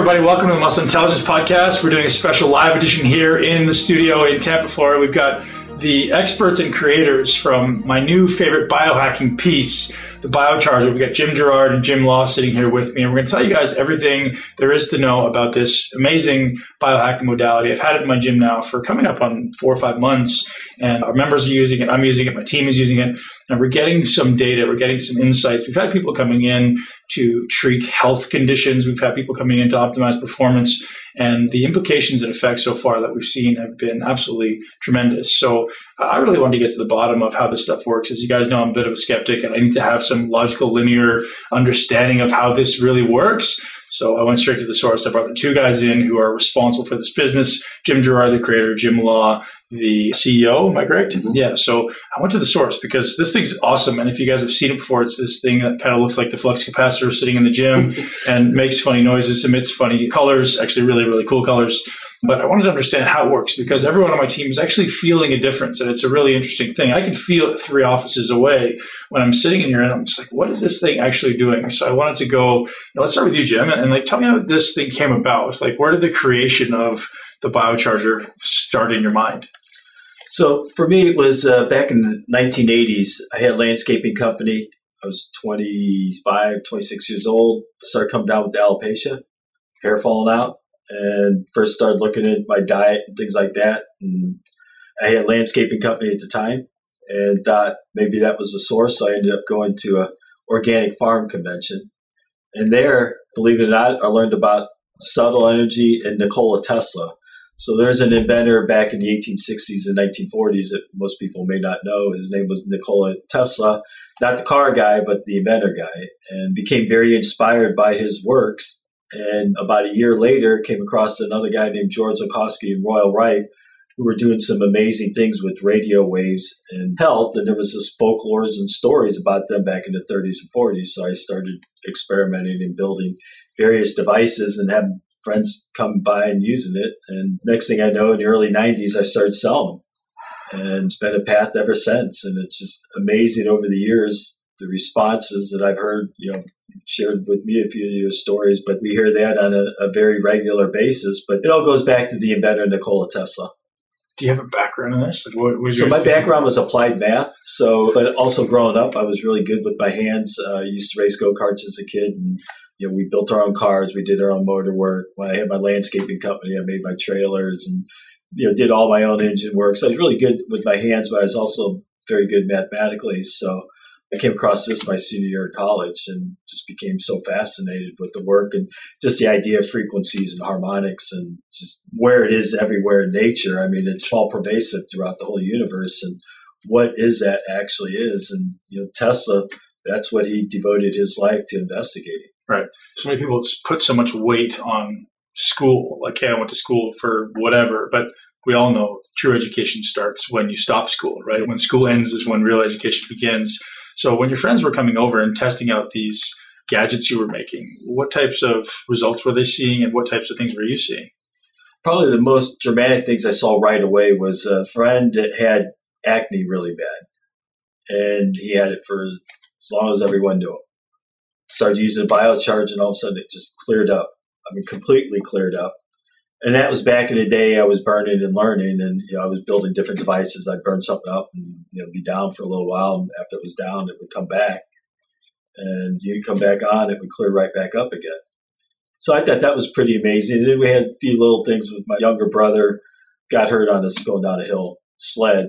Everybody, welcome to the Muscle Intelligence Podcast. We're doing a special live edition here in the studio in Tampa, Florida. We've got the experts and creators from my new favorite biohacking piece, the biocharger. We've got Jim Girard and Jim Law sitting here with me, and we're going to tell you guys everything there is to know about this amazing biohacking modality. I've had it in my gym now for coming up on four or five months, and our members are using it. I'm using it. My team is using it, and we're getting some data. We're getting some insights. We've had people coming in to treat health conditions. We've had people coming in to optimize performance. And the implications and effects so far that we've seen have been absolutely tremendous. So I really wanted to get to the bottom of how this stuff works. As you guys know, I'm a bit of a skeptic and I need to have some logical, linear understanding of how this really works. So I went straight to the source. I brought the two guys in who are responsible for this business Jim Girard, the creator, Jim Law, the CEO. Am I correct? Mm-hmm. Yeah. So I went to the source because this thing's awesome. And if you guys have seen it before, it's this thing that kind of looks like the flux capacitor sitting in the gym and makes funny noises, emits funny colors, actually, really, really cool colors. But I wanted to understand how it works because everyone on my team is actually feeling a difference. And it's a really interesting thing. I can feel it three offices away when I'm sitting in here and I'm just like, what is this thing actually doing? So I wanted to go, let's start with you, Jim, and, and like tell me how this thing came about. Like, where did the creation of the biocharger start in your mind? So for me, it was uh, back in the 1980s. I had a landscaping company. I was 25, 26 years old. Started coming down with alopecia, hair falling out and first started looking at my diet and things like that. And I had a landscaping company at the time and thought maybe that was the source. So I ended up going to a organic farm convention. And there, believe it or not, I learned about subtle energy and Nikola Tesla. So there's an inventor back in the 1860s and 1940s that most people may not know. His name was Nikola Tesla, not the car guy, but the inventor guy, and became very inspired by his works and about a year later, came across another guy named George Lakhovsky and Royal Rife, who were doing some amazing things with radio waves and health. And there was this folklores and stories about them back in the 30s and 40s. So I started experimenting and building various devices and having friends come by and using it. And next thing I know, in the early 90s, I started selling them. And it's been a path ever since. And it's just amazing over the years the responses that I've heard, you know, shared with me a few of your stories, but we hear that on a, a very regular basis. But it all goes back to the inventor Nikola Tesla. Do you have a background in this? Like what so my background was applied math. So, but also growing up, I was really good with my hands. Uh, I used to race go karts as a kid, and you know, we built our own cars. We did our own motor work. When I had my landscaping company, I made my trailers and you know did all my own engine work. So I was really good with my hands, but I was also very good mathematically. So I came across this my senior year of college and just became so fascinated with the work and just the idea of frequencies and harmonics and just where it is everywhere in nature. I mean, it's all pervasive throughout the whole universe and what is that actually is. And, you know, Tesla, that's what he devoted his life to investigating. Right. So many people put so much weight on school. Like, hey, I went to school for whatever, but we all know true education starts when you stop school, right? When school ends is when real education begins. So when your friends were coming over and testing out these gadgets you were making, what types of results were they seeing and what types of things were you seeing? Probably the most dramatic things I saw right away was a friend that had acne really bad. And he had it for as long as everyone knew him. Started using biocharge and all of a sudden it just cleared up. I mean, completely cleared up and that was back in the day I was burning and learning and you know I was building different devices. I'd burn something up and you know be down for a little while and after it was down it would come back. And you'd come back on it would clear right back up again. So I thought that was pretty amazing. And then we had a few little things with my younger brother got hurt on this going down a hill sled.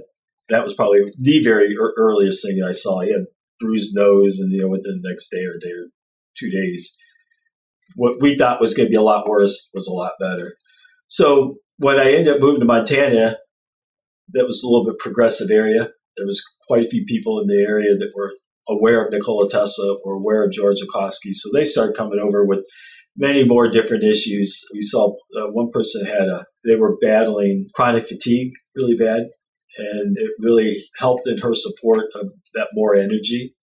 That was probably the very earliest thing that I saw. He had bruised nose and you know within the next day or day or two days what we thought was going to be a lot worse was a lot better so when I ended up moving to Montana, that was a little bit progressive area. There was quite a few people in the area that were aware of Nikola Tesla or aware of George Lakhovsky. So they started coming over with many more different issues. We saw uh, one person had a, they were battling chronic fatigue really bad. And it really helped in her support of that more energy.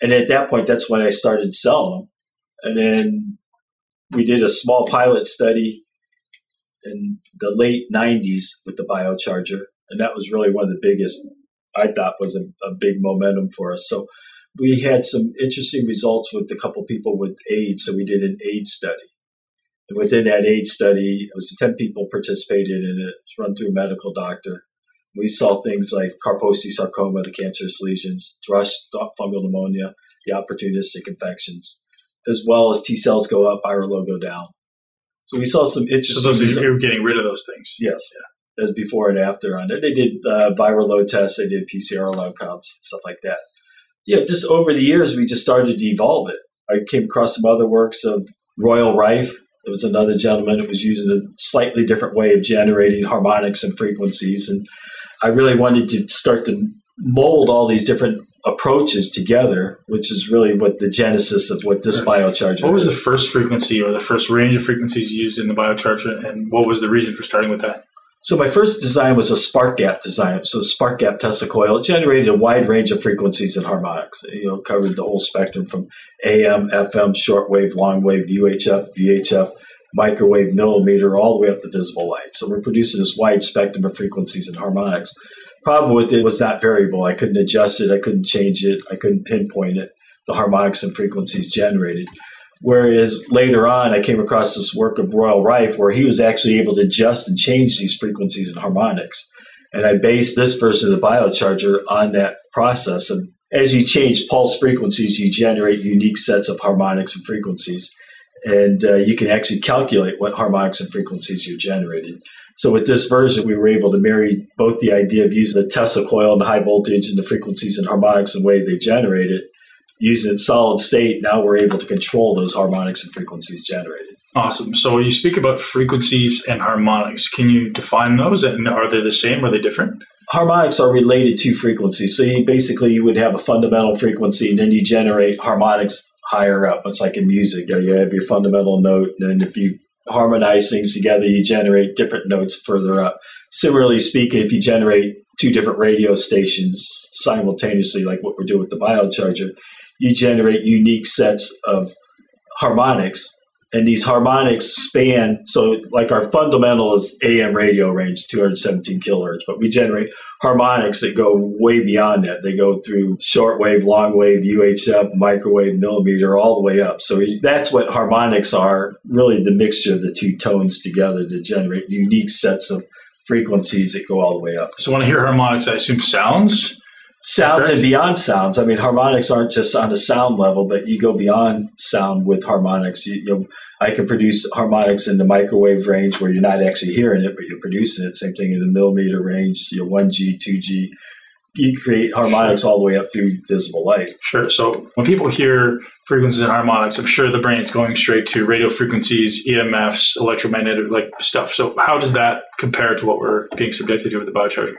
And at that point, that's when I started selling them. And then we did a small pilot study in the late 90s with the biocharger. And that was really one of the biggest, I thought, was a, a big momentum for us. So we had some interesting results with a couple people with AIDS. So we did an AIDS study. And within that AIDS study, it was 10 people participated in it. It was run through a medical doctor. We saw things like Kaposi sarcoma, the cancerous lesions, thrush fungal pneumonia, the opportunistic infections, as well as T cells go up, viral load go down. So we saw some interesting. So those you were getting rid of those things. Yes, yeah. As before and after on it. They did uh, viral load tests, they did PCR load counts, stuff like that. Yeah, just over the years, we just started to evolve it. I came across some other works of Royal Rife. There was another gentleman who was using a slightly different way of generating harmonics and frequencies. And I really wanted to start to mold all these different approaches together, which is really what the genesis of what this biocharger. What was is. the first frequency or the first range of frequencies used in the biocharger, and what was the reason for starting with that? So my first design was a spark gap design. So spark gap Tesla coil. It generated a wide range of frequencies and harmonics. You know, covered the whole spectrum from AM, FM, shortwave, long wave, UHF, VHF, microwave, millimeter, all the way up to visible light. So we're producing this wide spectrum of frequencies and harmonics. Problem with it was not variable. I couldn't adjust it. I couldn't change it. I couldn't pinpoint it. The harmonics and frequencies generated. Whereas later on, I came across this work of Royal Rife where he was actually able to adjust and change these frequencies and harmonics. And I based this version of the biocharger on that process. And as you change pulse frequencies, you generate unique sets of harmonics and frequencies. And uh, you can actually calculate what harmonics and frequencies you generated. So with this version, we were able to marry both the idea of using the Tesla coil and the high voltage and the frequencies and harmonics and the way they generate it using it solid state, now we're able to control those harmonics and frequencies generated. Awesome. So you speak about frequencies and harmonics. Can you define those? And are they the same? Or are they different? Harmonics are related to frequencies. So you basically you would have a fundamental frequency, and then you generate harmonics higher up. It's like in music. You have your fundamental note, and then if you harmonize things together, you generate different notes further up. Similarly speaking, if you generate two different radio stations simultaneously, like what we're doing with the biocharger, you generate unique sets of harmonics and these harmonics span so like our fundamental is am radio range 217 kilohertz but we generate harmonics that go way beyond that. They go through shortwave long wave uhf microwave millimeter all the way up. So that's what harmonics are really the mixture of the two tones together to generate unique sets of frequencies that go all the way up. So when i hear harmonics i assume sounds sounds and beyond sounds. I mean, harmonics aren't just on a sound level, but you go beyond sound with harmonics. You, you know, I can produce harmonics in the microwave range where you're not actually hearing it, but you're producing it. Same thing in the millimeter range, you know, 1G, 2G. You create harmonics all the way up through visible light. Sure. So when people hear frequencies and harmonics, I'm sure the brain is going straight to radio frequencies, EMFs, electromagnetic like stuff. So how does that compare to what we're being subjected to with the biocharger?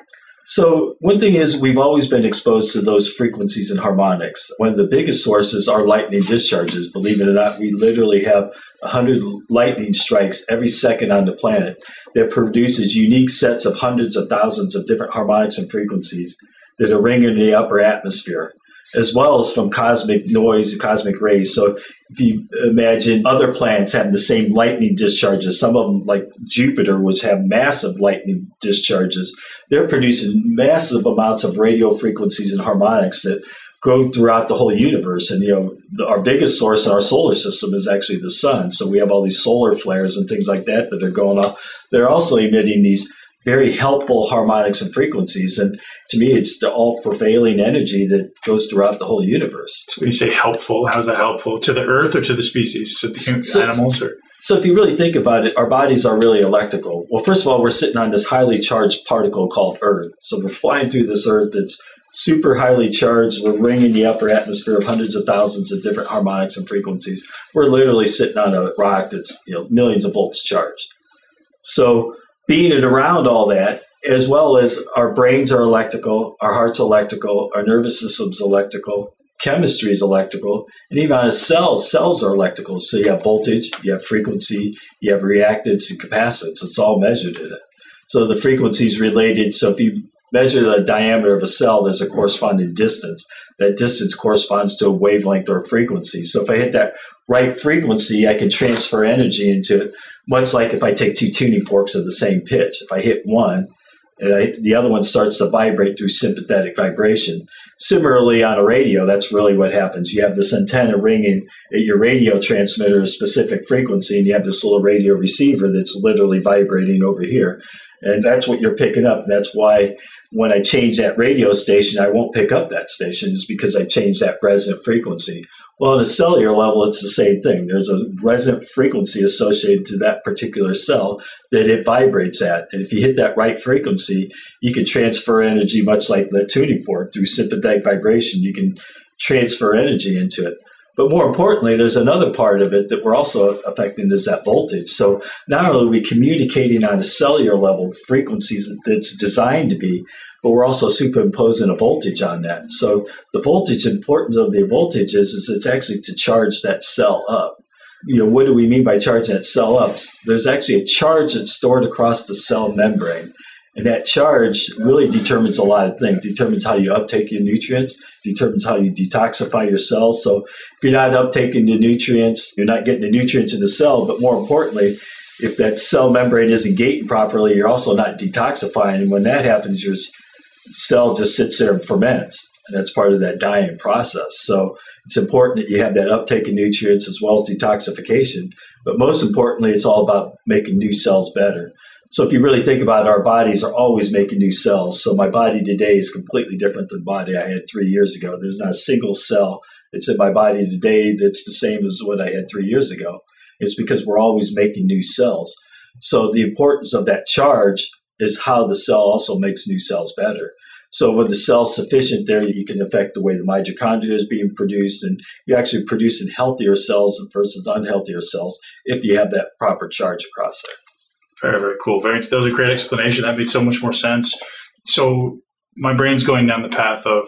So, one thing is, we've always been exposed to those frequencies and harmonics. One of the biggest sources are lightning discharges. Believe it or not, we literally have 100 lightning strikes every second on the planet that produces unique sets of hundreds of thousands of different harmonics and frequencies that are ringing in the upper atmosphere as well as from cosmic noise and cosmic rays. So if you imagine other planets having the same lightning discharges, some of them, like Jupiter, which have massive lightning discharges, they're producing massive amounts of radio frequencies and harmonics that go throughout the whole universe. And you know, the, our biggest source in our solar system is actually the sun. So we have all these solar flares and things like that that are going off. They're also emitting these very helpful harmonics and frequencies. And to me, it's the all prevailing energy that goes throughout the whole universe. So when you say helpful, how's that helpful to the earth or to the species, to the so, animals? Or? So if you really think about it, our bodies are really electrical. Well, first of all, we're sitting on this highly charged particle called Earth. So we're flying through this Earth that's super highly charged. We're ringing the upper atmosphere of hundreds of thousands of different harmonics and frequencies. We're literally sitting on a rock that's you know millions of volts charged. So being it around all that, as well as our brains are electrical, our heart's electrical, our nervous system's electrical, chemistry is electrical, and even on cells, cells are electrical. So you have voltage, you have frequency, you have reactance and capacitance. It's all measured in it. So the frequency is related. So if you measure the diameter of a cell, there's a corresponding distance. That distance corresponds to a wavelength or a frequency. So if I hit that right frequency, I can transfer energy into it much like if I take two tuning forks of the same pitch. If I hit one, and I, the other one starts to vibrate through sympathetic vibration. Similarly, on a radio, that's really what happens. You have this antenna ringing at your radio transmitter a specific frequency, and you have this little radio receiver that's literally vibrating over here. And that's what you're picking up. That's why when I change that radio station, I won't pick up that station, is because I changed that resonant frequency. Well, on a cellular level, it's the same thing. There's a resonant frequency associated to that particular cell that it vibrates at. And if you hit that right frequency, you can transfer energy much like the tuning fork through sympathetic vibration. You can transfer energy into it. But more importantly, there's another part of it that we're also affecting is that voltage. So not only are we communicating on a cellular level frequencies that's designed to be, but we're also superimposing a voltage on that. So the voltage importance of the voltage is, is it's actually to charge that cell up. You know, what do we mean by charging that cell up? There's actually a charge that's stored across the cell membrane. And that charge really determines a lot of things. Determines how you uptake your nutrients, determines how you detoxify your cells. So if you're not uptaking the nutrients, you're not getting the nutrients in the cell, but more importantly, if that cell membrane isn't gating properly, you're also not detoxifying. And when that happens, your cell just sits there and ferments. And that's part of that dying process. So it's important that you have that uptake of nutrients as well as detoxification. But most importantly, it's all about making new cells better. So if you really think about it, our bodies are always making new cells. So my body today is completely different than the body I had three years ago. There's not a single cell that's in my body today that's the same as what I had three years ago. It's because we're always making new cells. So the importance of that charge is how the cell also makes new cells better. So when the cell's sufficient there, you can affect the way the mitochondria is being produced, and you're actually producing healthier cells versus unhealthier cells if you have that proper charge across there. Very, very cool. Very, that was a great explanation. That made so much more sense. So my brain's going down the path of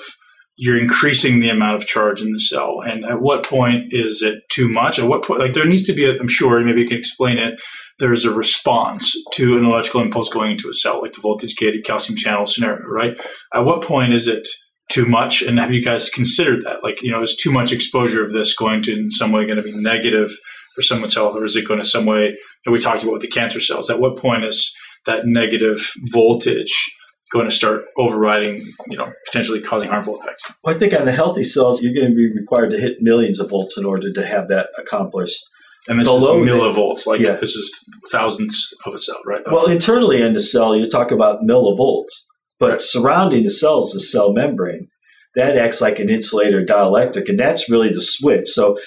you're increasing the amount of charge in the cell. And at what point is it too much? At what point, like there needs to be, i am sure, maybe you can explain it. There's a response to an electrical impulse going into a cell, like the voltage gated calcium channel scenario, right? At what point is it too much? And have you guys considered that? Like, you know, is too much exposure of this going to in some way going to be negative for someone's health, or is it going to some way? And we talked about with the cancer cells. At what point is that negative voltage going to start overriding, you know, potentially causing harmful effects. Well, I think on the healthy cells, you're going to be required to hit millions of volts in order to have that accomplished. And this Below is millivolts, like yeah. this is thousands of a cell, right? Well, internally in the cell, you talk about millivolts, but right. surrounding the cell is the cell membrane. That acts like an insulator dielectric, and that's really the switch. So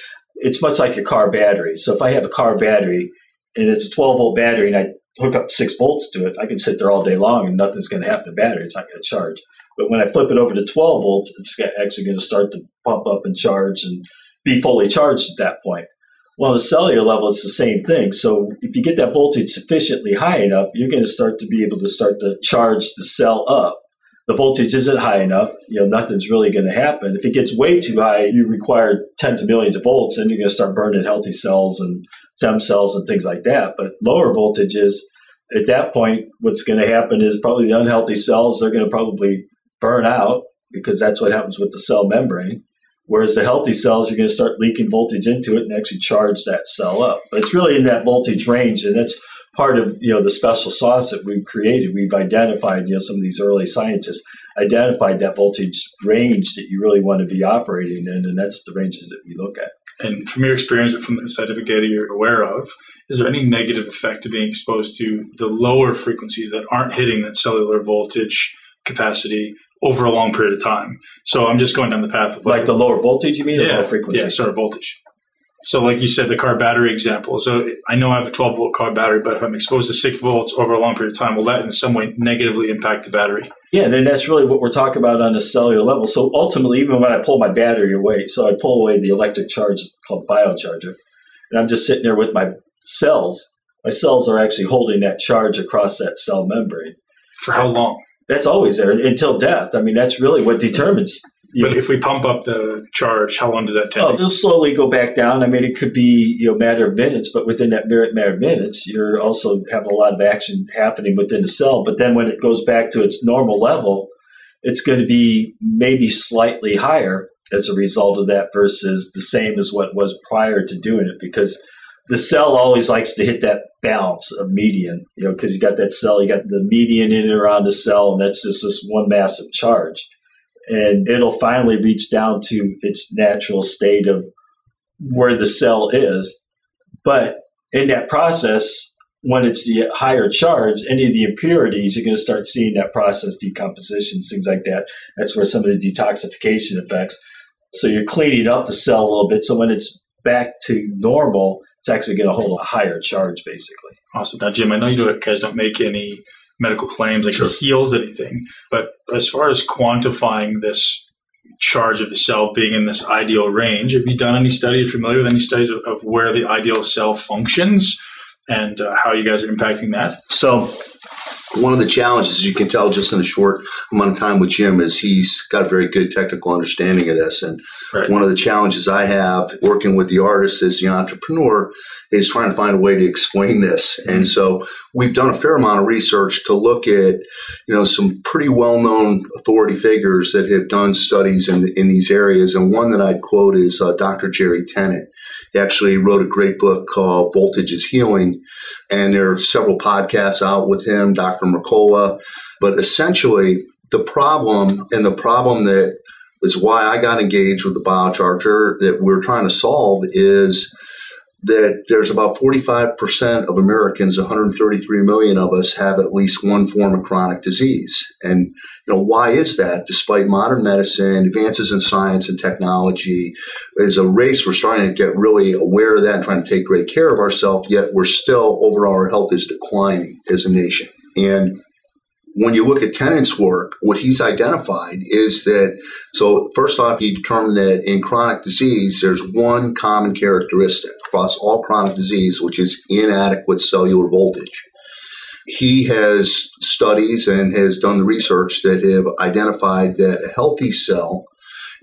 it's much like a car battery. So if I have a car battery and it's a 12 volt battery and I hook up six volts to it, I can sit there all day long and nothing's going to happen to the battery. It's not going to charge. But when I flip it over to 12 volts, it's actually going to start to pump up and charge and be fully charged at that point. Well, on the cellular level, it's the same thing. So if you get that voltage sufficiently high enough, you're going to start to be able to start to charge the cell up. The voltage isn't high enough, you know, nothing's really going to happen. If it gets way too high, you require tens of millions of volts, and you're going to start burning healthy cells and stem cells and things like that. But lower voltages, at that point, what's going to happen is probably the unhealthy cells, they're going to probably burn out because that's what happens with the cell membrane. Whereas the healthy cells, you're going to start leaking voltage into it and actually charge that cell up. But it's really in that voltage range, and that's part of you know the special sauce that we've created. We've identified, you know, some of these early scientists identified that voltage range that you really want to be operating in, and that's the ranges that we look at. And from your experience from the scientific data you're aware of, is there any negative effect to being exposed to the lower frequencies that aren't hitting that cellular voltage capacity over a long period of time? So I'm just going down the path of like, like the lower voltage, you mean, yeah, lower frequency? Yeah, sort of voltage. So, like you said, the car battery example. So, I know I have a 12 volt car battery, but if I'm exposed to six volts over a long period of time, will that in some way negatively impact the battery? Yeah, and that's really what we're talking about on a cellular level. So, ultimately, even when I pull my battery away, so I pull away the electric charge called biocharger, and I'm just sitting there with my cells. My cells are actually holding that charge across that cell membrane. For how long? That's always there until death. I mean, that's really what determines but if we pump up the charge, how long does that take? Oh, it'll slowly go back down. I mean, it could be you know matter of minutes, but within that matter of minutes, you're also having a lot of action happening within the cell. But then when it goes back to its normal level, it's going to be maybe slightly higher as a result of that versus the same as what was prior to doing it because the cell always likes to hit that balance of median, you know, because you got that cell, you got the median in and around the cell, and that's just this one massive charge. And it'll finally reach down to its natural state of where the cell is. But in that process, when it's the higher charge, any of the impurities, you're going to start seeing that process decomposition, things like that. That's where some of the detoxification effects. So you're cleaning up the cell a little bit. So when it's back to normal, it's actually going to hold a higher charge, basically. Awesome. Now, Jim, I know you don't, guys don't make any medical claims like sure. it heals anything, but as far as quantifying this charge of the cell being in this ideal range, have you done any studies, familiar with any studies of, of where the ideal cell functions and uh, how you guys are impacting that? So, one of the challenges as you can tell just in a short amount of time with Jim is he's got a very good technical understanding of this. And right. one of the challenges I have working with the artist as the entrepreneur is trying to find a way to explain this. And so we've done a fair amount of research to look at, you know, some pretty well-known authority figures that have done studies in, in these areas. And one that I'd quote is uh, Dr. Jerry Tennant. He actually wrote a great book called Voltage is Healing. And there are several podcasts out with him, Dr. Mercola. But essentially, the problem and the problem that is why I got engaged with the biocharger that we're trying to solve is that there's about 45% of Americans, 133 million of us, have at least one form of chronic disease. And you know why is that? Despite modern medicine, advances in science and technology, as a race, we're starting to get really aware of that and trying to take great care of ourselves. Yet we're still overall our health is declining as a nation. And when you look at Tennant's work, what he's identified is that, so first off, he determined that in chronic disease, there's one common characteristic across all chronic disease, which is inadequate cellular voltage. He has studies and has done the research that have identified that a healthy cell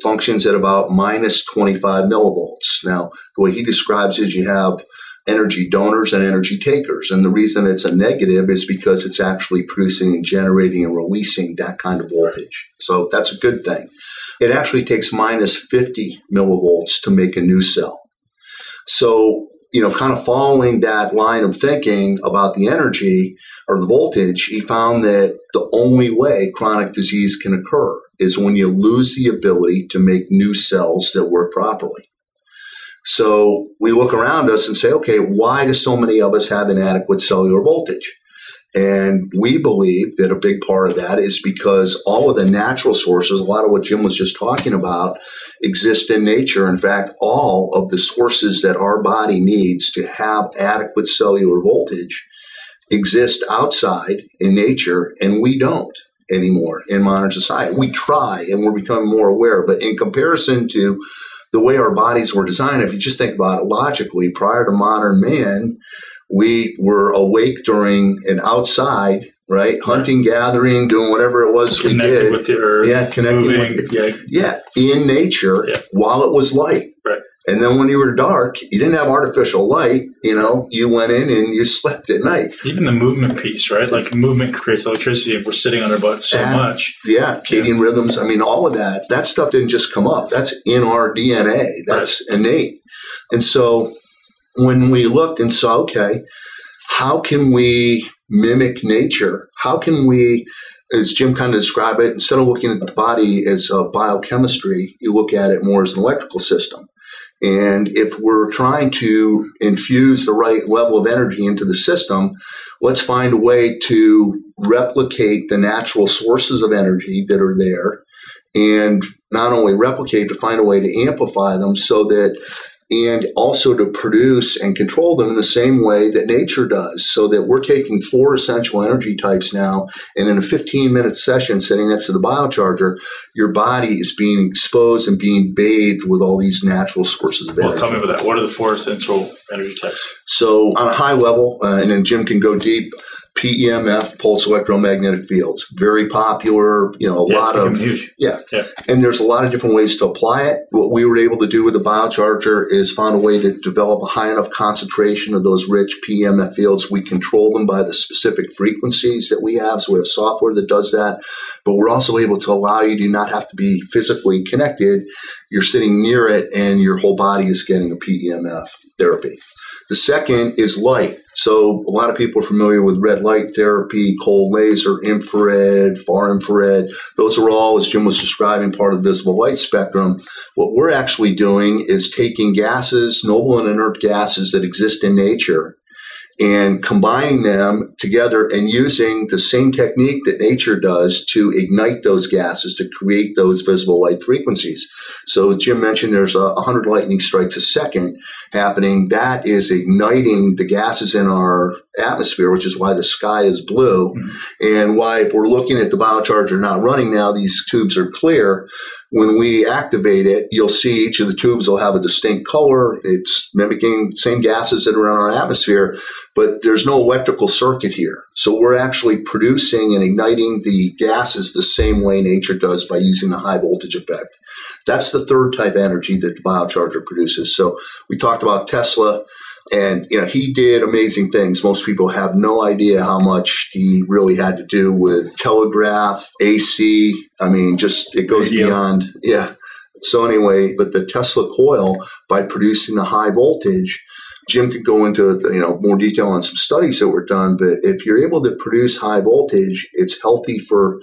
functions at about minus 25 millivolts. Now, the way he describes is you have energy donors and energy takers. And the reason it's a negative is because it's actually producing and generating and releasing that kind of voltage. So that's a good thing. It actually takes minus 50 millivolts to make a new cell. So, you know, kind of following that line of thinking about the energy or the voltage, he found that the only way chronic disease can occur is when you lose the ability to make new cells that work properly. So we look around us and say, okay, why do so many of us have inadequate cellular voltage? And we believe that a big part of that is because all of the natural sources, a lot of what Jim was just talking about, exist in nature. In fact, all of the sources that our body needs to have adequate cellular voltage exist outside in nature, and we don't anymore in modern society. We try and we're becoming more aware, but in comparison to the way our bodies were designed, if you just think about it logically, prior to modern man, we were awake during and outside, right? Hunting, gathering, doing whatever it was connected we did. with the earth. Yeah, connecting moving, with the, yeah. yeah, in nature yeah. while it was light. And then when you were dark, you didn't have artificial light, you know, you went in and you slept at night. Even the movement piece, right? Like movement creates electricity if we're sitting on our butts so and, much. Yeah, circadian yeah. rhythms. I mean, all of that, that stuff didn't just come up. That's in our DNA. That's right. innate. And so when we looked and saw, okay, how can we mimic nature? How can we as Jim kind of described it, instead of looking at the body as a biochemistry, you look at it more as an electrical system. And if we're trying to infuse the right level of energy into the system, let's find a way to replicate the natural sources of energy that are there and not only replicate, to find a way to amplify them so that and also to produce and control them in the same way that nature does. So that we're taking four essential energy types now, and in a 15 minute session sitting next to the biocharger, your body is being exposed and being bathed with all these natural sources of energy. Well, tell me about that. What are the four essential energy types? So, on a high level, uh, and then Jim can go deep, PEMF, pulse electromagnetic fields, very popular. You know, a yeah, lot of. Yeah. yeah, and there's a lot of different ways to apply it. What we were able to do with the biocharger is find a way to develop a high enough concentration of those rich PEMF fields. We control them by the specific frequencies that we have, so we have software that does that. But we're also able to allow you to not have to be physically connected. You're sitting near it, and your whole body is getting a PEMF therapy. The second is light. So a lot of people are familiar with red light therapy, cold laser, infrared, far infrared. Those are all, as Jim was describing, part of the visible light spectrum. What we're actually doing is taking gases, noble and inert gases that exist in nature, and combining them together and using the same technique that nature does to ignite those gases to create those visible light frequencies. So Jim mentioned there's a 100 lightning strikes a second happening. That is igniting the gases in our atmosphere, which is why the sky is blue mm-hmm. and why if we're looking at the biocharger not running now, these tubes are clear when we activate it, you'll see each of the tubes will have a distinct color. It's mimicking the same gases that are in our atmosphere, but there's no electrical circuit here. So we're actually producing and igniting the gases the same way nature does by using the high voltage effect. That's the third type of energy that the biocharger produces. So we talked about Tesla. And you know, he did amazing things. Most people have no idea how much he really had to do with telegraph, AC. I mean, just it goes Radio. beyond. Yeah. So anyway, but the Tesla coil, by producing the high voltage, Jim could go into you know more detail on some studies that were done. But if you're able to produce high voltage, it's healthy for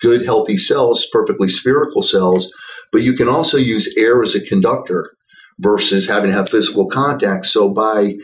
good, healthy cells, perfectly spherical cells. But you can also use air as a conductor versus having to have physical contact. So by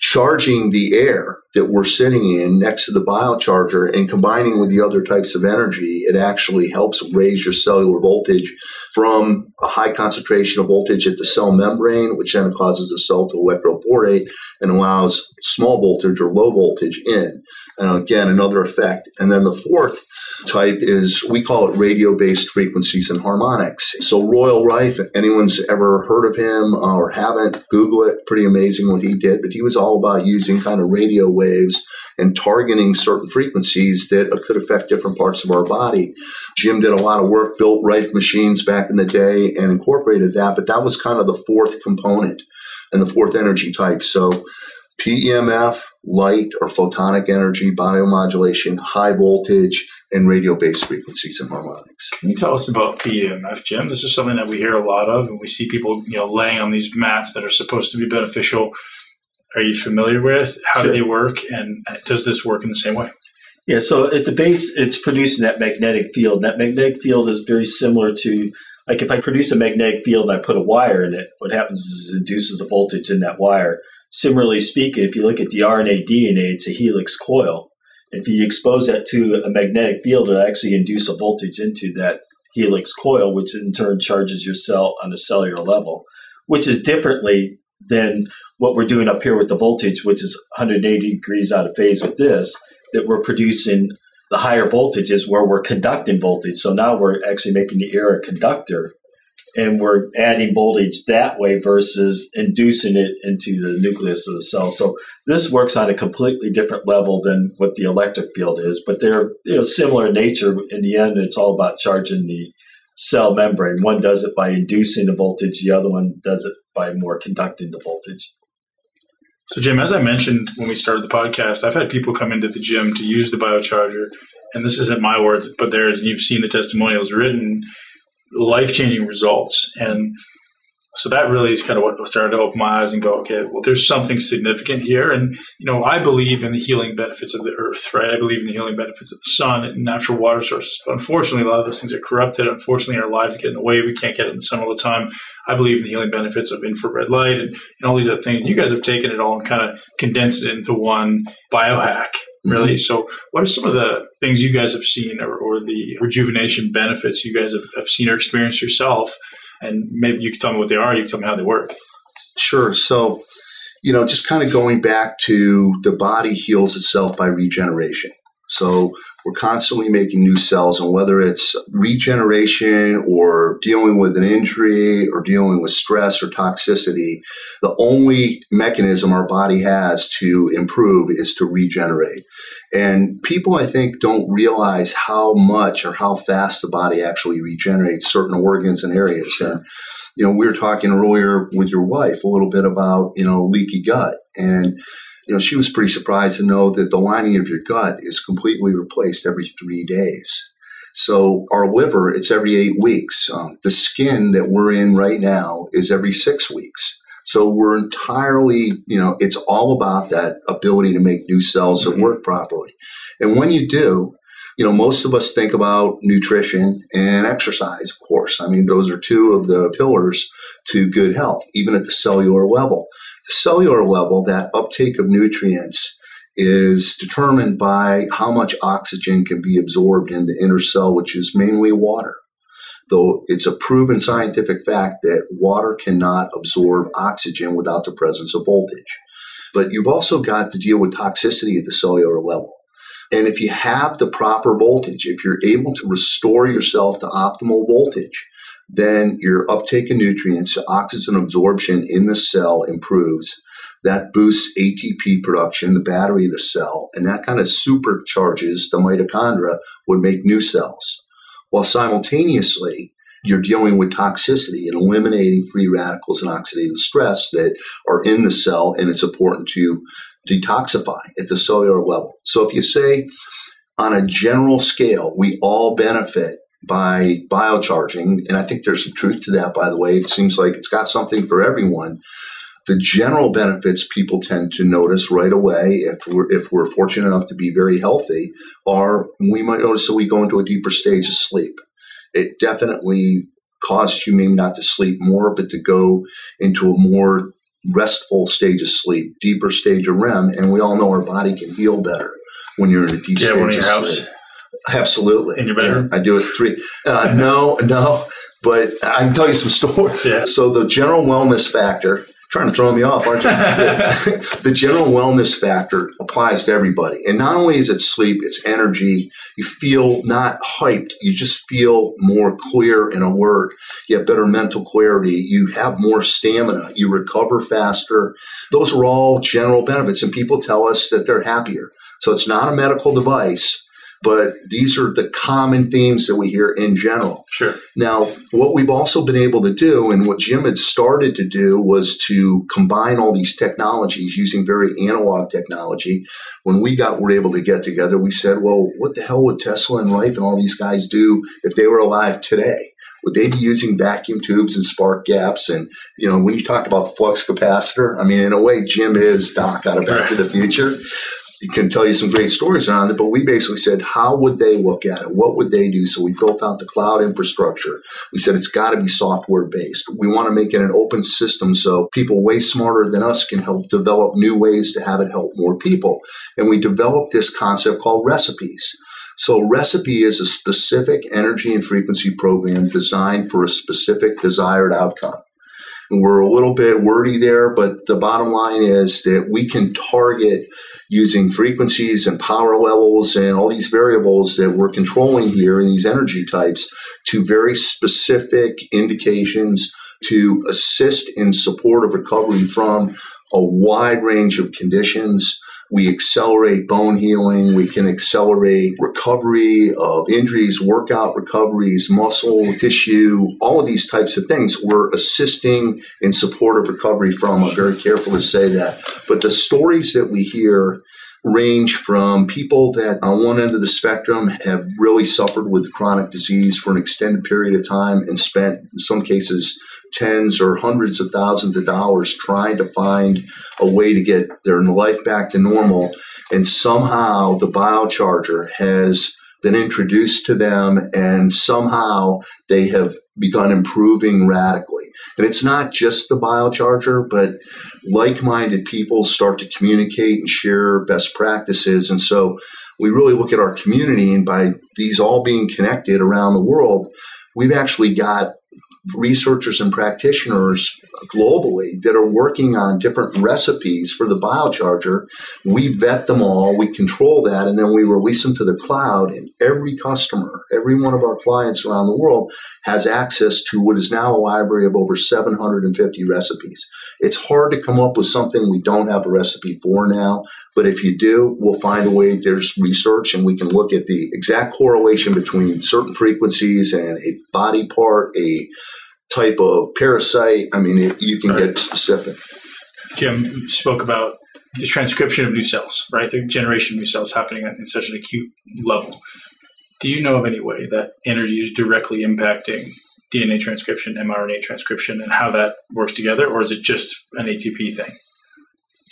charging the air that we're sitting in next to the biocharger and combining with the other types of energy, it actually helps raise your cellular voltage from a high concentration of voltage at the cell membrane, which then causes the cell to electroporate and allows small voltage or low voltage in. And again, another effect. And then the fourth type is we call it radio based frequencies and harmonics. So Royal Rife, if anyone's ever heard of him uh, or haven't, Google it. Pretty amazing what he did. But he was all about using kind of radio waves and targeting certain frequencies that could affect different parts of our body. Jim did a lot of work, built Rife machines back in the day and incorporated that. But that was kind of the fourth component and the fourth energy type. So PEMF, light or photonic energy, biomodulation, high voltage, and radio based frequencies and harmonics. Can you tell us about PEMF, Jim? This is something that we hear a lot of, and we see people you know laying on these mats that are supposed to be beneficial. Are you familiar with how sure. do they work, and does this work in the same way? Yeah, so at the base, it's producing that magnetic field. That magnetic field is very similar to, like, if I produce a magnetic field and I put a wire in it, what happens is it induces a voltage in that wire. Similarly speaking, if you look at the RNA DNA, it's a helix coil. If you expose that to a magnetic field, it'll actually induce a voltage into that helix coil, which in turn charges your cell on a cellular level, which is differently than what we're doing up here with the voltage, which is 180 degrees out of phase with this, that we're producing the higher voltages where we're conducting voltage. So now we're actually making the air a conductor and we're adding voltage that way versus inducing it into the nucleus of the cell. So this works on a completely different level than what the electric field is, but they're you know, similar in nature. In the end, it's all about charging the cell membrane. One does it by inducing the voltage, the other one does it by more conducting the voltage. So, Jim, as I mentioned when we started the podcast, I've had people come into the gym to use the biocharger, and this isn't my words, but there's you've seen the testimonials written life changing results. And so that really is kind of what started to open my eyes and go, okay, well, there's something significant here. And, you know, I believe in the healing benefits of the earth, right? I believe in the healing benefits of the sun and natural water sources. But unfortunately, a lot of those things are corrupted. Unfortunately, our lives get in the way. We can't get it in the sun all the time. I believe in the healing benefits of infrared light and, and all these other things. And you guys have taken it all and kind of condensed it into one biohack really. Mm-hmm. So, what are some of the things you guys have seen or, or the rejuvenation benefits you guys have, have, seen or experienced yourself? And maybe you can tell me what they are, you can tell me how they work. Sure. So, you know, just kind of going back to the body heals itself by regeneration. So we're constantly making new cells, and whether it's regeneration or dealing with an injury or dealing with stress or toxicity, the only mechanism our body has to improve is to regenerate. And people, I think, don't realize how much or how fast the body actually regenerates certain organs and areas. And you know, we were talking earlier with your wife a little bit about, you know, leaky gut. And you know, she was pretty surprised to know that the lining of your gut is completely replaced every three days. So our liver, it's every eight weeks. Um, the skin that we're in right now is every six weeks. So we're entirely, you know, it's all about that ability to make new cells that mm-hmm. work properly. And when you do, you know, most of us think about nutrition and exercise, of course. I mean, those are two of the pillars to good health, even at the cellular level. Cellular level, that uptake of nutrients is determined by how much oxygen can be absorbed in the inner cell, which is mainly water. Though it's a proven scientific fact that water cannot absorb oxygen without the presence of voltage. But you've also got to deal with toxicity at the cellular level. And if you have the proper voltage, if you're able to restore yourself to optimal voltage, then your uptake of nutrients, oxygen absorption in the cell improves. That boosts ATP production, the battery of the cell, and that kind of supercharges the mitochondria would make new cells. While simultaneously, you're dealing with toxicity and eliminating free radicals and oxidative stress that are in the cell, and it's important to detoxify at the cellular level. So if you say on a general scale, we all benefit by biocharging, and I think there's some truth to that, by the way. It seems like it's got something for everyone. The general benefits people tend to notice right away if we're, if we're fortunate enough to be very healthy are we might notice that we go into a deeper stage of sleep. It definitely causes you maybe not to sleep more, but to go into a more restful stage of sleep, deeper stage of REM, and we all know our body can heal better when you're in a deep yeah, stage of house? sleep. Absolutely. In your bedroom? Yeah, I do it three. Uh, no, no, but I can tell you some stories. Yeah. So the general wellness factor trying to throw me off, aren't you? the general wellness factor applies to everybody. And not only is it sleep, it's energy. You feel not hyped, you just feel more clear and alert. You have better mental clarity. You have more stamina. You recover faster. Those are all general benefits. And people tell us that they're happier. So it's not a medical device but these are the common themes that we hear in general. Sure. Now, what we've also been able to do, and what Jim had started to do, was to combine all these technologies using very analog technology. When we got were able to get together, we said, "Well, what the hell would Tesla and Rife and all these guys do if they were alive today?" Would they be using vacuum tubes and spark gaps? And you know, when you talk about flux capacitor, I mean, in a way, Jim is Doc out of Back to the Future can tell you some great stories around it, but we basically said, how would they look at it? What would they do? So we built out the cloud infrastructure. We said it's got to be software based. We want to make it an open system so people way smarter than us can help develop new ways to have it help more people. And we developed this concept called recipes. So recipe is a specific energy and frequency program designed for a specific desired outcome. We're a little bit wordy there, but the bottom line is that we can target using frequencies and power levels and all these variables that we're controlling here in these energy types to very specific indications to assist in support of recovery from a wide range of conditions we accelerate bone healing. We can accelerate recovery of injuries, workout recoveries, muscle tissue, all of these types of things. We're assisting in support of recovery from. I'm very careful to say that. But the stories that we hear range from people that on one end of the spectrum have really suffered with chronic disease for an extended period of time and spent, in some cases, tens or hundreds of thousands of dollars trying to find a way to get their life back to normal. And somehow the biocharger has been introduced to them and somehow they have begun improving radically. And it's not just the biocharger, but like minded people start to communicate and share best practices. And so we really look at our community, and by these all being connected around the world, we've actually got researchers and practitioners globally that are working on different recipes for the biocharger. We vet them all, we control that, and then we release them to the cloud. And every customer, every one of our clients around the world has access to what is now a library of over 750 recipes. It's hard to come up with something we don't have a recipe for now, but if you do, we'll find a way. There's research, and we can look at the exact correlation between certain frequencies and a body part, a type of parasite. I mean, it, you can right. get specific. Jim spoke about the transcription of new cells, right? The generation of new cells happening at such an acute level. Do you know of any way that energy is directly impacting DNA transcription, mRNA transcription, and how that works together, or is it just an ATP thing?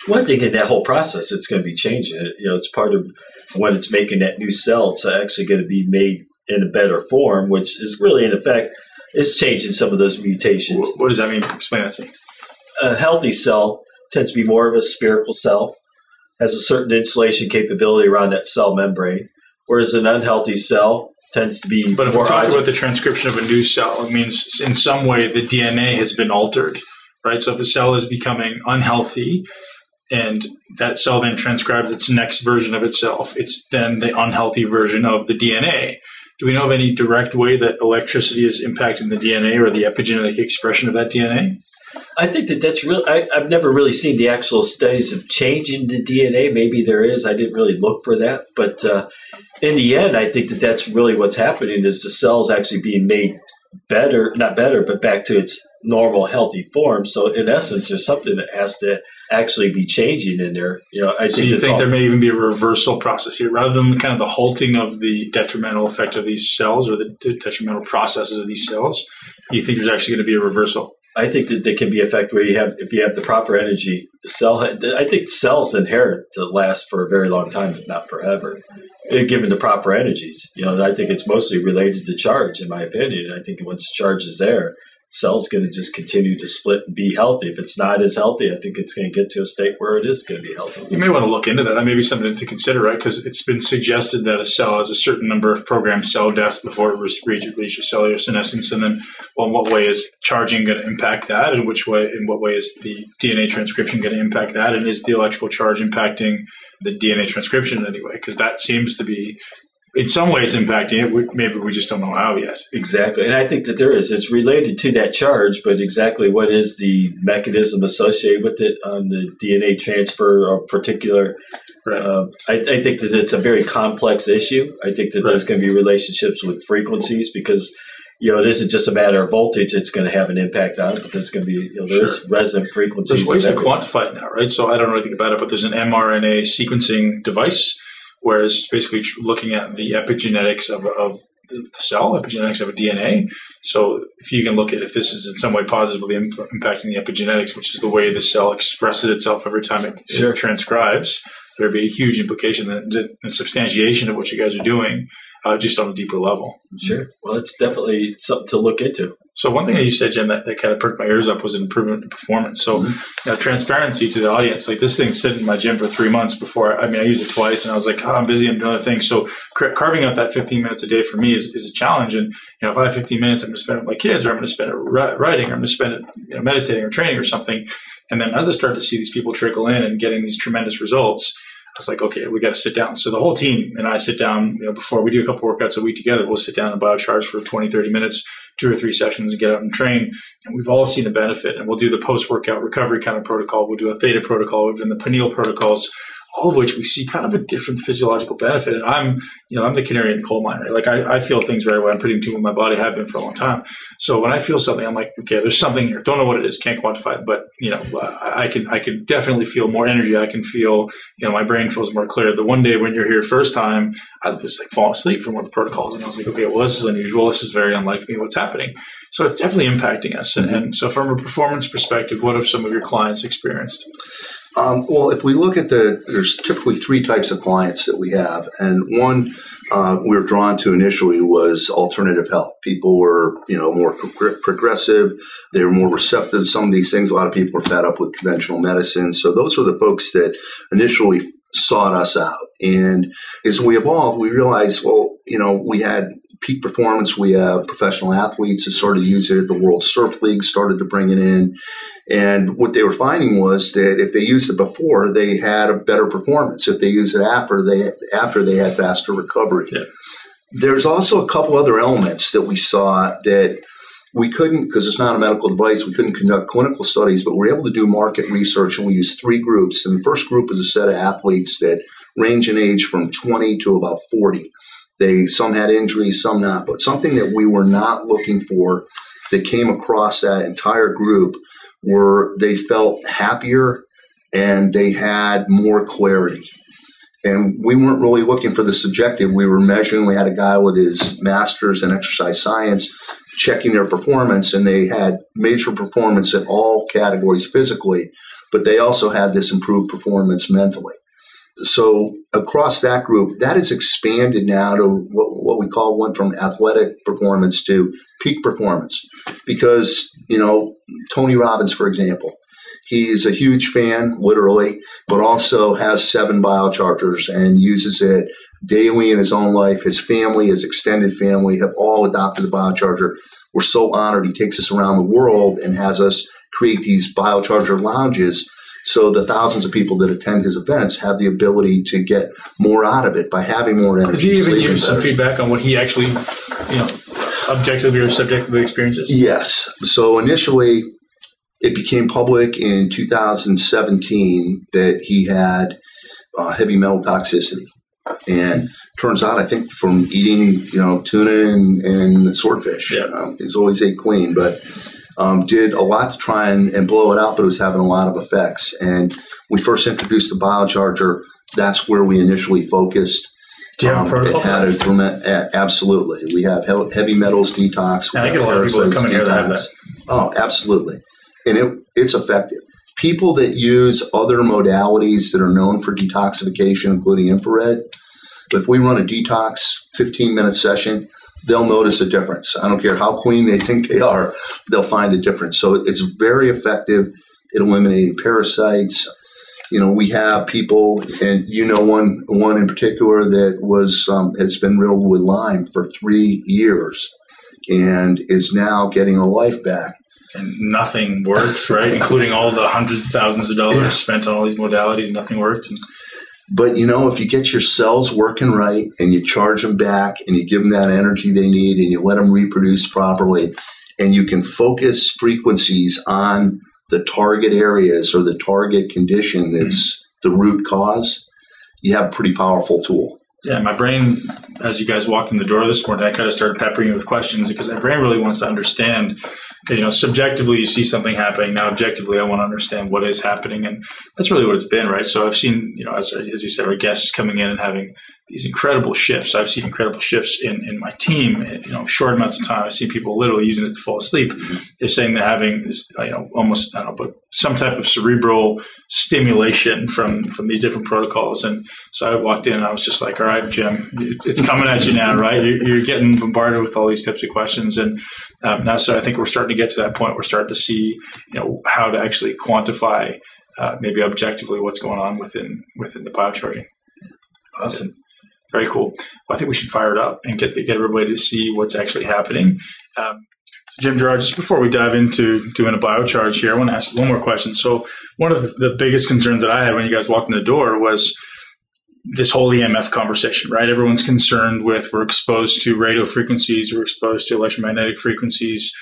One thing in that whole process, it's going to be changing. It, you know, it's part of when it's making that new cell. It's actually going to be made in a better form, which is really in effect is changing some of those mutations. What does that mean? Explain that to me. A healthy cell tends to be more of a spherical cell, has a certain insulation capability around that cell membrane, whereas an unhealthy cell tends to be. But if we're talking about the transcription of a new cell, it means in some way the DNA has been altered, right? So if a cell is becoming unhealthy, and that cell then transcribes its next version of itself, it's then the unhealthy version of the DNA. Do we know of any direct way that electricity is impacting the DNA or the epigenetic expression of that DNA? I think that that's real. I, have never really seen the actual studies of changing the DNA. Maybe there is. I didn't really look for that. But uh, in the end, I think that that's really what's happening is the cells actually being made better, not better, but back to its normal, healthy form. So in essence, there's something that has to actually be changing in there. You know, I so think you think all- there may even be a reversal process here, rather than kind of the halting of the detrimental effect of these cells or the detrimental processes of these cells. You think there's actually going to be a reversal? I think that they can be effective where you have if you have the proper energy. The cell, I think cells inherit to last for a very long time, if not forever, eh, given the proper energies. You know, I think it's mostly related to charge, in my opinion. I think once charge is there, cell's going to just continue to split and be healthy. If it's not as healthy, I think it's going to get to a state where it is going to be healthy. You may want to look into that. That may be something to consider, right? Because it's been suggested that a cell has a certain number of programmed cell deaths before it reaches cellular senescence. And then, well, in what way is charging going to impact that? And which way, in what way is the DNA transcription going to impact that? And is the electrical charge impacting the DNA transcription in any way? Because that seems to be in some ways impacting it. Maybe we just don't know how yet. Exactly. And I think that there is. It's related to that charge, but exactly what is the mechanism associated with it on the DNA transfer of particular. Right. Uh, I, I, think that it's a very complex issue. I think that right. there's going to be relationships with frequencies because you know, it isn't just a matter of voltage; it's going to have an impact on it. But there's going to be, you know, there's sure. resonant frequencies. There's ways to quantify it now, right? So I don't know anything about it, but there's an mRNA sequencing device whereas basically looking at the epigenetics of, of the cell, epigenetics of a DNA. So if you can look at if this is in some way positively impacting the epigenetics, which is the way the cell expresses itself every time it, sure. it transcribes, there'd be a huge implication and substantiation of what you guys are doing uh, just on a deeper level. Sure. Well, it's definitely something to look into. So one thing that you said, Jim, that, that kind of perked my ears up was an improvement in performance. So mm-hmm. you know, transparency to the audience. Like this thing's sitting in my gym for three months before. I mean, I used it twice, and I was like, oh, I'm busy. I'm doing other things. So carving out that 15 minutes a day for me is, is a challenge. And you know, if I have 15 minutes, I'm going to spend it with my kids, or I'm going to spend it writing, or I'm going to spend it you know, meditating or training or something. And then as I start to see these people trickle in and getting these tremendous results, I was like, okay, we got to sit down. So the whole team and I sit down, you know, before we do a couple workouts a week together, we'll sit down and biocharge for 20, 30 minutes, two or three sessions and get out and train. And we've all seen the benefit. And we'll do the post workout recovery kind of protocol. We'll do a theta protocol. We've done the pineal protocols all of which we see kind of a different physiological benefit. And I'm, you know, I'm the canary in the coal mine, right? Like I, I feel things very well. I'm putting in my body, have been for a long time. So when I feel something, I'm like, okay, there's something here. Don't know what it is, can't quantify it, but you know, I can, I can definitely feel more energy. I can feel, you know, my brain feels more clear. The one day when you're here first time, I was like falling asleep from one of the protocols, and I was like, okay, well, this is unusual. This is very unlike me. What's happening? So it's definitely impacting us. Mm-hmm. And so from a performance perspective, what have some of your clients experienced? Um, well, if we look at the, there's typically three types of clients that we have, and one uh, we were drawn to initially was alternative health. People were, you know, more pro- progressive. They were more receptive to some of these things. A lot of people are fed up with conventional medicine, so those were the folks that initially sought us out. And as we evolved, we realized, well, you know, we had peak performance. We have professional athletes that started to use it. At the World Surf League started to bring it in. And what they were finding was that if they used it before, they had a better performance. If they used it after, they after they had faster recovery. Yeah. There's also a couple other elements that we saw that we couldn't because it's not a medical device. We couldn't conduct clinical studies, but we are able to do market research, and we used three groups. And the first group was a set of athletes that range in age from 20 to about 40. They some had injuries, some not, but something that we were not looking for that came across that entire group were they felt happier and they had more clarity. And we weren't really looking for the subjective. We were measuring. We had a guy with his master's in exercise science checking their performance, and they had major performance in all categories physically, but they also had this improved performance mentally. So across that group, that has expanded now to what, what we call one from athletic performance to peak performance. Because, you know, Tony Robbins, for example, he's a huge fan, literally, but also has seven biochargers and uses it daily in his own life. His family, his extended family have all adopted the biocharger. We're so honored he takes us around the world and has us create these biocharger lounges so the thousands of people that attend his events have the ability to get more out of it by having more energy. Does he even give some feedback on what he actually, you know, objectively or subjectively experiences? Yes. So initially, it became public in 2017 that he had uh, heavy metal toxicity. And turns out, I think from eating, you know, tuna and, and swordfish, yeah. um, he's always ate queen, but um, did a lot to try and, and, blow it out, but it was having a lot of effects. And we first introduced the biocharger. That's where we initially focused. Do you have um, a protocol? Had a, absolutely. We have heavy metals detox. I get a lot of people that come in here that have that. Oh, absolutely. And it, it's effective. People that use other modalities that are known for detoxification, including infrared, if we run a detox 15 minute session, they'll notice a difference. I don't care how clean they think they are, they'll find a difference. So it's very effective at eliminating parasites. You know, we have people, and you know one one in particular that was um, has been riddled with Lyme for three years, and is now getting her life back. And nothing works, right? Including all the hundreds of thousands of dollars spent on all these modalities, nothing worked. And but you know, if you get your cells working right and you charge them back and you give them that energy they need and you let them reproduce properly and you can focus frequencies on the target areas or the target condition that's mm-hmm. the root cause, you have a pretty powerful tool. Yeah, my brain, as you guys walked in the door this morning, I kind of started peppering you with questions because my brain really wants to understand you know, subjectively you see something happening. Now, objectively, I want to understand what is happening, and that's really what it's been, right? So I've seen, you know, as, as you said, our guests coming in and having these incredible shifts. I've seen incredible shifts in, in my team. You know, short amounts of time. I see people literally using it to fall asleep. Mm-hmm. They're saying they're having this, you know, almost I don't know, but some type of cerebral stimulation from from these different protocols. And so I walked in and I was just like, all right, Jim, it's coming at you now, right? You're, you're getting bombarded with all these types of questions, and um, now so I think we're starting to get to that point. We're starting to see, you know, how to actually quantify. Uh, maybe objectively what's going on within within the biocharging. Awesome. Very cool. Well, I think we should fire it up and get get everybody to see what's actually happening. Um, so, Jim Girard, just before we dive into doing a biocharge here, I want to ask you one more question. So, one of the, biggest concerns that I had when you guys walked in the door was this whole EMF conversation, right? Everyone's concerned with we're exposed to radio frequencies, we're exposed to electromagnetic frequencies,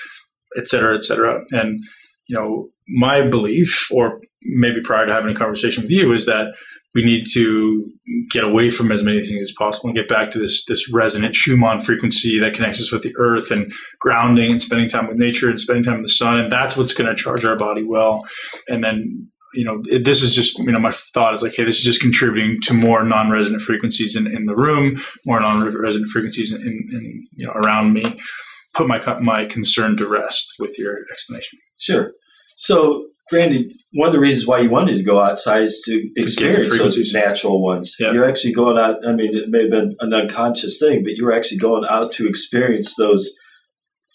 et cetera, et cetera. And, you know, my belief, or maybe prior to having a conversation with you, is that we need to get away from as many things as possible and get back to this this resonant Schumann frequency that connects us with the earth and grounding and spending time with nature and spending time with the sun. And that's what's going to charge our body well. And then you know it, this is just you know my thought is like hey this is just contributing to more non-resonant frequencies in, in the room more non-resonant frequencies in, in you know around me. Put my my concern to rest with your explanation. Sure so granted, one of the reasons why you wanted to go outside is to, to experience those natural ones. Yeah. You're actually going out. I mean, it may have been an unconscious thing, but you're actually going out to experience those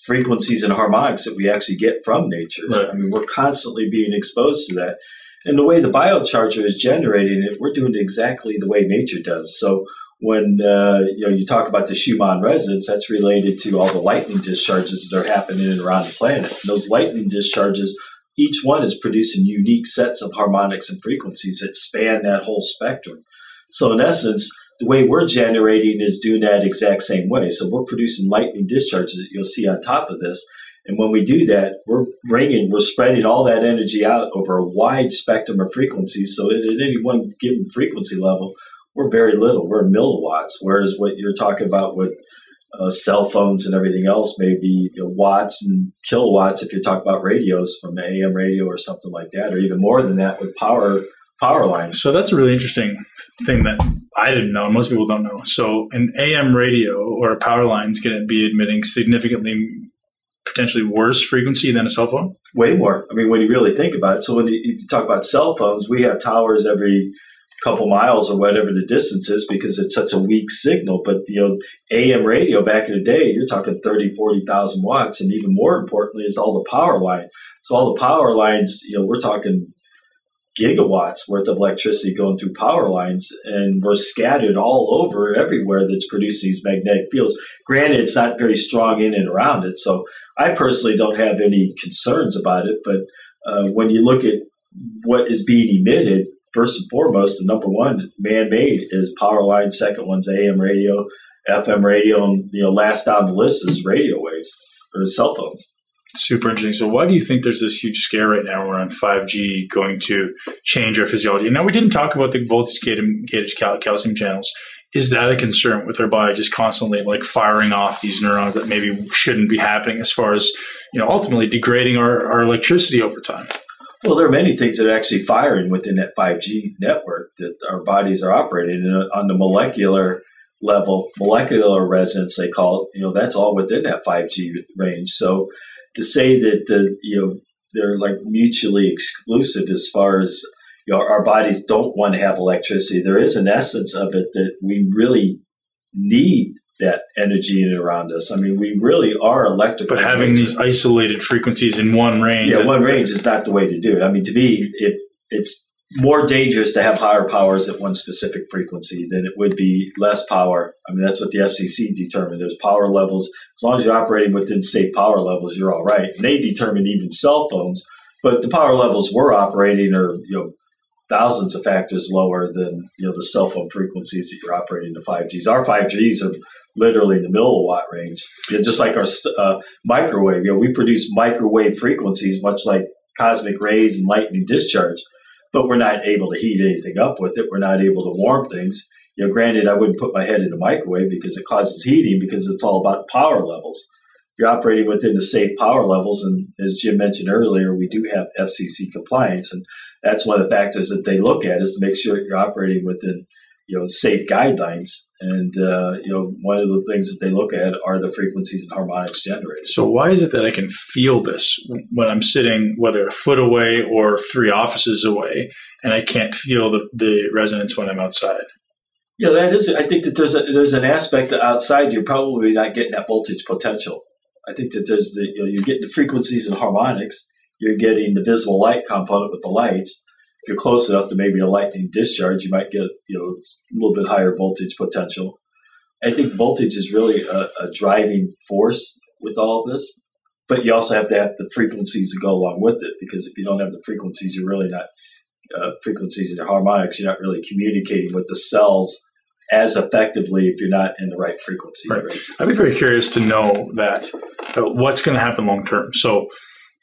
frequencies and harmonics that we actually get from nature. Right. I mean, we're constantly being exposed to that. And the way the biocharger is generating it, we're doing it exactly the way nature does. So when uh, you know you talk about the Schumann resonance, that's related to all the lightning discharges that are happening around the planet. those lightning discharges each one is producing unique sets of harmonics and frequencies that span that whole spectrum. So, in essence, the way we're generating is doing that exact same way. So, we're producing lightning discharges that you'll see on top of this. And when we do that, we're bringing, we're spreading all that energy out over a wide spectrum of frequencies. So, at any one given frequency level, we're very little. We're milliwatts. Whereas what you're talking about with uh, cell phones and everything else may be you know, watts and kilowatts if you talk about radios from AM radio or something like that, or even more than that with power power lines. So that's a really interesting thing that I didn't know. Most people don't know. So an AM radio or a power line is going to be emitting significantly potentially worse frequency than a cell phone? Way more. I mean, when you really think about it. So when you, you talk about cell phones, we have towers every couple miles or whatever the distance is because it's such a weak signal. But, you know, AM radio back in the day, you're talking 30, 40,000 watts. And even more importantly is all the power line. So all the power lines, you know, we're talking gigawatts worth of electricity going through power lines and we're scattered all over everywhere that's producing these magnetic fields. Granted, it's not very strong in and around it. So I personally don't have any concerns about it. But uh, when you look at what is being emitted, first and foremost, the number one man-made is power line. Second one's AM radio, FM radio, and you know, last on the list is radio waves or cell phones. Super interesting. So, why do you think there's this huge scare right now around 5G going to change our physiology? Now, we didn't talk about the voltage gated calcium channels. Is that a concern with our body just constantly like firing off these neurons that maybe shouldn't be happening as far as, you know, ultimately degrading our, our electricity over time? Well, there are many things that are actually firing within that 5G network that our bodies are operating uh, on the molecular level, molecular resonance, they call it. You know, that's all within that 5G range. So to say that the, you know, they're like mutually exclusive as far as you know, our bodies don't want to have electricity. There is an essence of it that we really need that energy in around us. I mean, we really are electrical. But having these isolated frequencies in one range, yeah, one range is not the way to do it. I mean, to me, it it's more dangerous to have higher powers at one specific frequency than it would be less power. I mean, that's what the FCC determined. There's power levels. As long as you're operating within safe power levels, you're all right. And they determined even cell phones, but the power levels we're operating are, you know, thousands of factors lower than, you know, the cell phone frequencies that you're operating the 5Gs. Our 5Gs are literally in the milliwatt range. just like our uh, microwave, you know, we produce microwave frequencies, much like cosmic rays and lightning discharge, but we're not able to heat anything up with it. We're not able to warm things. You know, granted, I wouldn't put my head in a microwave because it causes heating because it's all about power levels. You're operating within the safe power levels, and as Jim mentioned earlier, we do have FCC compliance, and that's one of the factors that they look at is to make sure you're operating within you know safe guidelines. And uh, you know one of the things that they look at are the frequencies and harmonics generated. So why is it that i can feel this when i'm sitting whether a foot away or three offices away and i can't feel the, the resonance when i'm outside? Yeah that is i think that there's a, there's an aspect that outside you're probably not getting that voltage potential i think that there's the you know you're getting the frequencies and harmonics you're getting the visible light component with the lights if you're close enough to maybe a lightning discharge, you might get you know a little bit higher voltage potential. I think voltage is really a, a driving force with all of this, but you also have to have the frequencies to go along with it because if you don't have the frequencies, you're really not uh, frequencies your harmonics. You're not really communicating with the cells as effectively if you're not in the right frequency. Right. I'd be very curious to know that uh, what's going to happen long term. So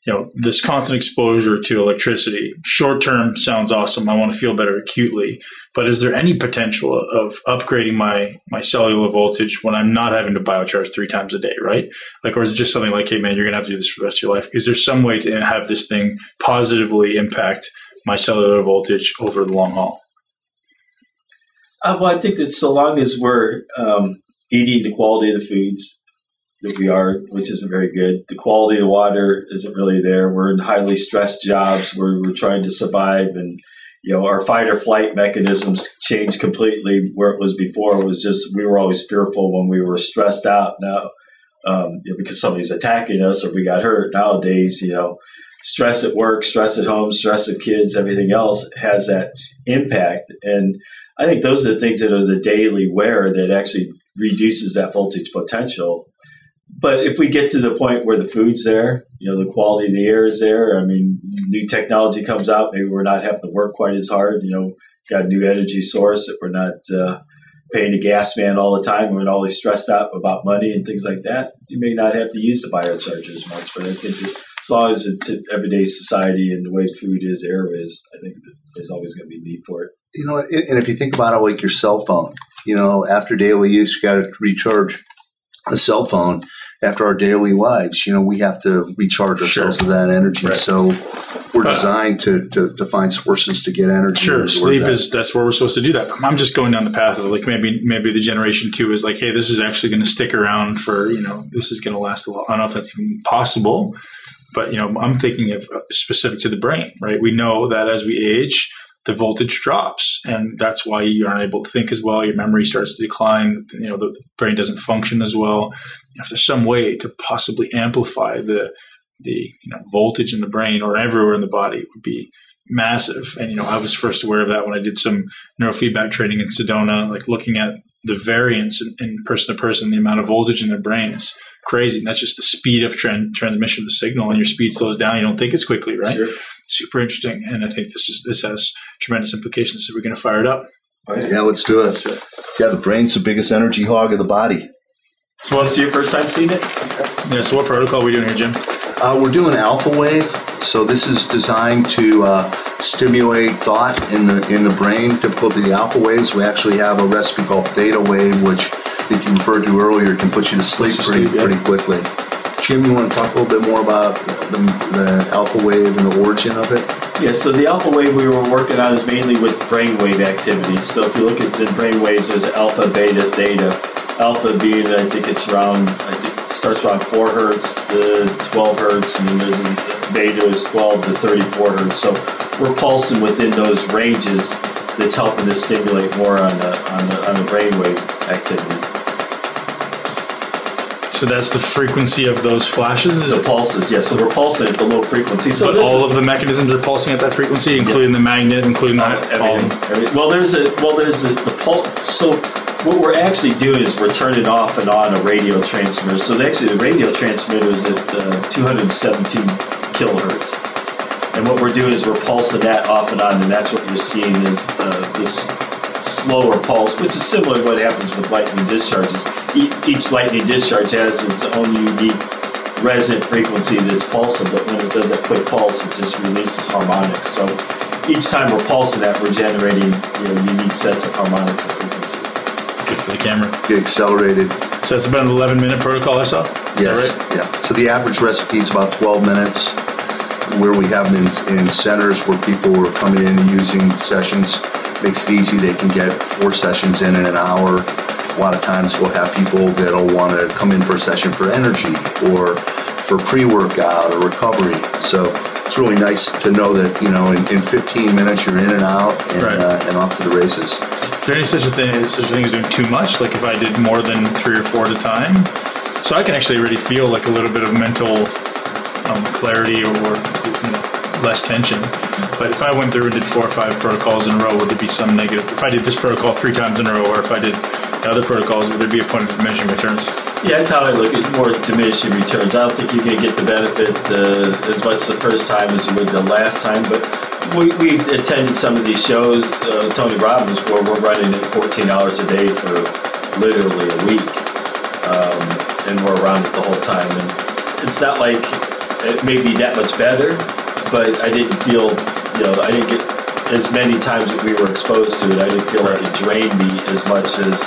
you know this constant exposure to electricity short term sounds awesome i want to feel better acutely but is there any potential of upgrading my my cellular voltage when i'm not having to biocharge three times a day right like or is it just something like hey man you're gonna have to do this for the rest of your life is there some way to have this thing positively impact my cellular voltage over the long haul uh, well i think that so long as we're um, eating the quality of the foods that we are, which isn't very good. The quality of the water isn't really there. We're in highly stressed jobs where we're trying to survive and you know, our fight or flight mechanisms changed completely where it was before. It was just we were always fearful when we were stressed out. Now, um, you know, because somebody's attacking us or we got hurt. Nowadays, you know, stress at work, stress at home, stress of kids, everything else has that impact. And I think those are the things that are the daily wear that actually reduces that voltage potential but if we get to the point where the food's there, you know, the quality of the air is there. I mean, new technology comes out. Maybe we're not having to work quite as hard. You know, got a new energy source that we're not uh, paying the gas man all the time. We're not always stressed out about money and things like that. You may not have to use the biocharger as much, but I think as long as it's everyday society and the way food is, air is, I think there's always going to be need for it. You know, and if you think about it, like your cell phone, you know, after daily use, you got to recharge a cell phone after our daily lives. You know, we have to recharge ourselves sure. with that energy. Right. So we're uh, designed to, to, to, find sources to get energy. Sure, sleep that. is that's where we're supposed to do that. I'm just going down the path of like maybe maybe the generation two is like, hey, this is actually going to stick around for you know this is going to last a lot. I don't know if that's even possible, but you know I'm thinking of uh, specific to the brain, right? We know that as we age, the voltage drops, and that's why you aren't able to think as well. Your memory starts to decline. You know, the, brain doesn't function as well. If there's some way to possibly amplify the the you know voltage in the brain or everywhere in the body, it would be massive. And you know, I was first aware of that when I did some neurofeedback training in Sedona, like looking at the variance in, in person to person, the amount of voltage in their brain is crazy. And that's just the speed of transmission of the signal. And your speed slows down, you don't think as quickly, right? Sure super interesting, and I think this is this has tremendous implications. So we're going to fire it up. Yeah, let's do it. Let's do it. Yeah, the brain's the biggest energy hog of the body. So, what's your first time seeing it? Yeah. So, what protocol are we doing here, Jim? Uh, we're doing alpha wave. So this is designed to uh, stimulate thought in the in the brain. Typical to the alpha waves, we actually have a recipe called theta wave, which that you referred to earlier, can put you to sleep pretty sleep, yeah. pretty quickly. Jim, you want to talk a little bit more about the, the, alpha wave and the origin of it? Yeah, so the alpha wave we were working on is mainly with brainwave activities. So if you look at the brain waves, there's alpha, beta, theta. Alpha being, I think it's around, I think starts around 4 hertz to 12 hertz, and then there's a, beta is 12 to 34 hertz. So we're pulsing within those ranges that's helping to stimulate more on the, on the, on the brainwave activity. So that's the frequency of those flashes? The pulses, yes. So we're pulsing at the low frequency. So but all is, of the mechanisms are pulsing at that frequency, including the magnet, including that. Everything, everything. Well, there's a well, there's a, the pulse. So what we're actually doing is we're turning off and on a radio transmitter. So actually, the radio transmitter is at uh, 217 kilohertz, and what we're doing is we're pulsing that off and on, and that's what you're seeing is uh, this slower pulse, which is similar to what happens with lightning discharges. Each lightning discharge has its own unique resonant frequency that's pulsing, but when it does a quick pulse, it just releases harmonics. So each time we're pulsing that, we're generating you know, unique sets of harmonics and frequencies. Good for the camera. Get accelerated. So it's about an 11 minute protocol or so? Yes. Right? Yeah. So the average recipe is about 12 minutes. Where we have them in, in centers where people are coming in and using sessions makes it easy. They can get four sessions in in an hour. A lot of times we'll have people that'll want to come in for a session for energy or for pre-workout or recovery. So it's really nice to know that you know in, in 15 minutes you're in and out and, right. uh, and off to the races. Is there any such a thing such a thing as doing too much? Like if I did more than three or four at a time, so I can actually already feel like a little bit of mental um, clarity or less tension. But if I went through and did four or five protocols in a row, would there be some negative? If I did this protocol three times in a row, or if I did other protocols, would there be a point of diminishing returns? Yeah, that's how I look at more diminishing returns. I don't think going to get the benefit uh, as much the first time as you would the last time. But we, we've attended some of these shows, uh, Tony Robbins, where we're running it 14 hours a day for literally a week. Um, and we're around it the whole time. And it's not like it may be that much better, but I didn't feel, you know, I didn't get as many times that we were exposed to it. I didn't feel like it drained me as much as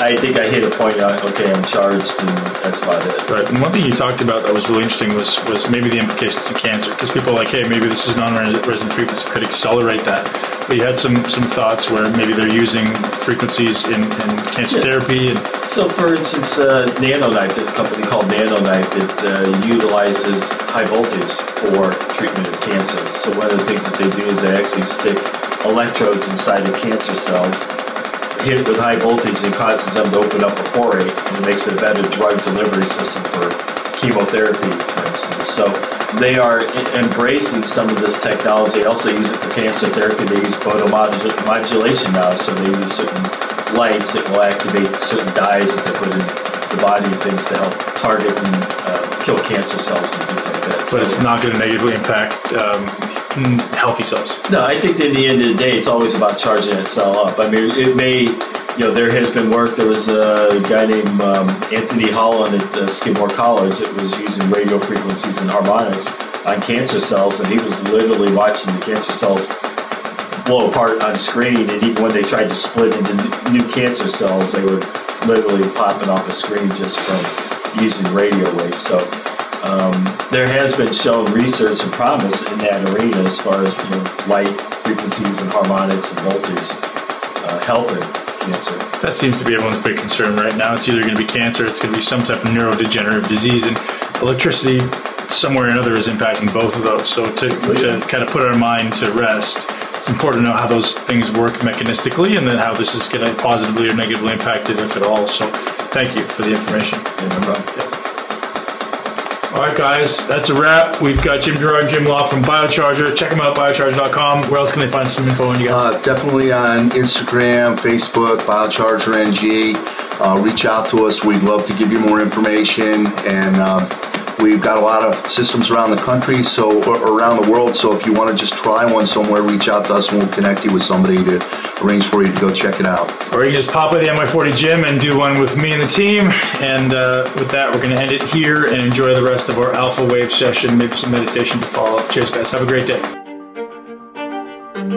I think I hit a point. Like, okay, I'm charged, and that's about it. Right. And one thing you talked about that was really interesting was was maybe the implications of cancer because people are like, hey, maybe this is non-resident treatments could accelerate that. But you had some some thoughts where maybe they're using frequencies in, in cancer yeah. therapy. And so, for instance, uh, NanoKnife, this company called NanoKnife, that uh, utilizes high voltage for treatment of cancer. So one of the things that they do is they actually stick electrodes inside of cancer cells hit it with high voltage and causes them to open up a pore and makes it a better drug delivery system for chemotherapy, for instance. So they are embracing some of this technology. They also use it for cancer therapy. They use photomodulation now, so they use certain lights that will activate certain dyes that they put in the body and things to help target and uh, kill cancer cells and things like that. But so, it's not going to negatively impact um, healthy cells. No, I think in the end of the day, it's always about charging that cell up. I mean, it may, you know, there has been work. There was a guy named um, Anthony Holland at Skidmore College that was using radio frequencies and harmonics on cancer cells, and he was literally watching the cancer cells blow apart on screen. And even when they tried to split into new cancer cells, they were literally popping off a screen just from using radio waves. So um, there has been shown research and promise in that arena as far as you know, light frequencies and harmonics and voltage uh, helping cancer. That seems to be everyone's big concern right now. It's either going to be cancer, it's going to be some type of neurodegenerative disease, and electricity somewhere or another is impacting both of those. So to, oh, to kind of put our mind to rest, it's important to know how those things work mechanistically and then how this is going to positively or negatively impact it, if at all. So thank you for the information. Yeah, no. All right, guys, that's a wrap. We've got Jim Girard and Jim Law from Biocharger. Check them out, biocharger.com. Where else can they find some info on you guys? Uh, definitely on Instagram, Facebook, Biocharger NG. Uh, reach out to us. We'd love to give you more information and. Uh, We've got a lot of systems around the country, so around the world. So if you want to just try one somewhere, reach out to us and we'll connect you with somebody to arrange for you to go check it out. Or you can just pop by the NY40 gym and do one with me and the team. And uh, with that, we're going to end it here and enjoy the rest of our Alpha Wave session. Maybe some meditation to follow. Cheers, guys. Have a great day.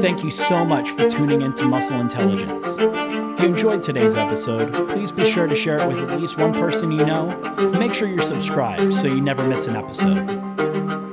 Thank you so much for tuning in to Muscle Intelligence. If you enjoyed today's episode, please be sure to share it with at least one person you know. Make sure you're subscribed so you never miss an episode.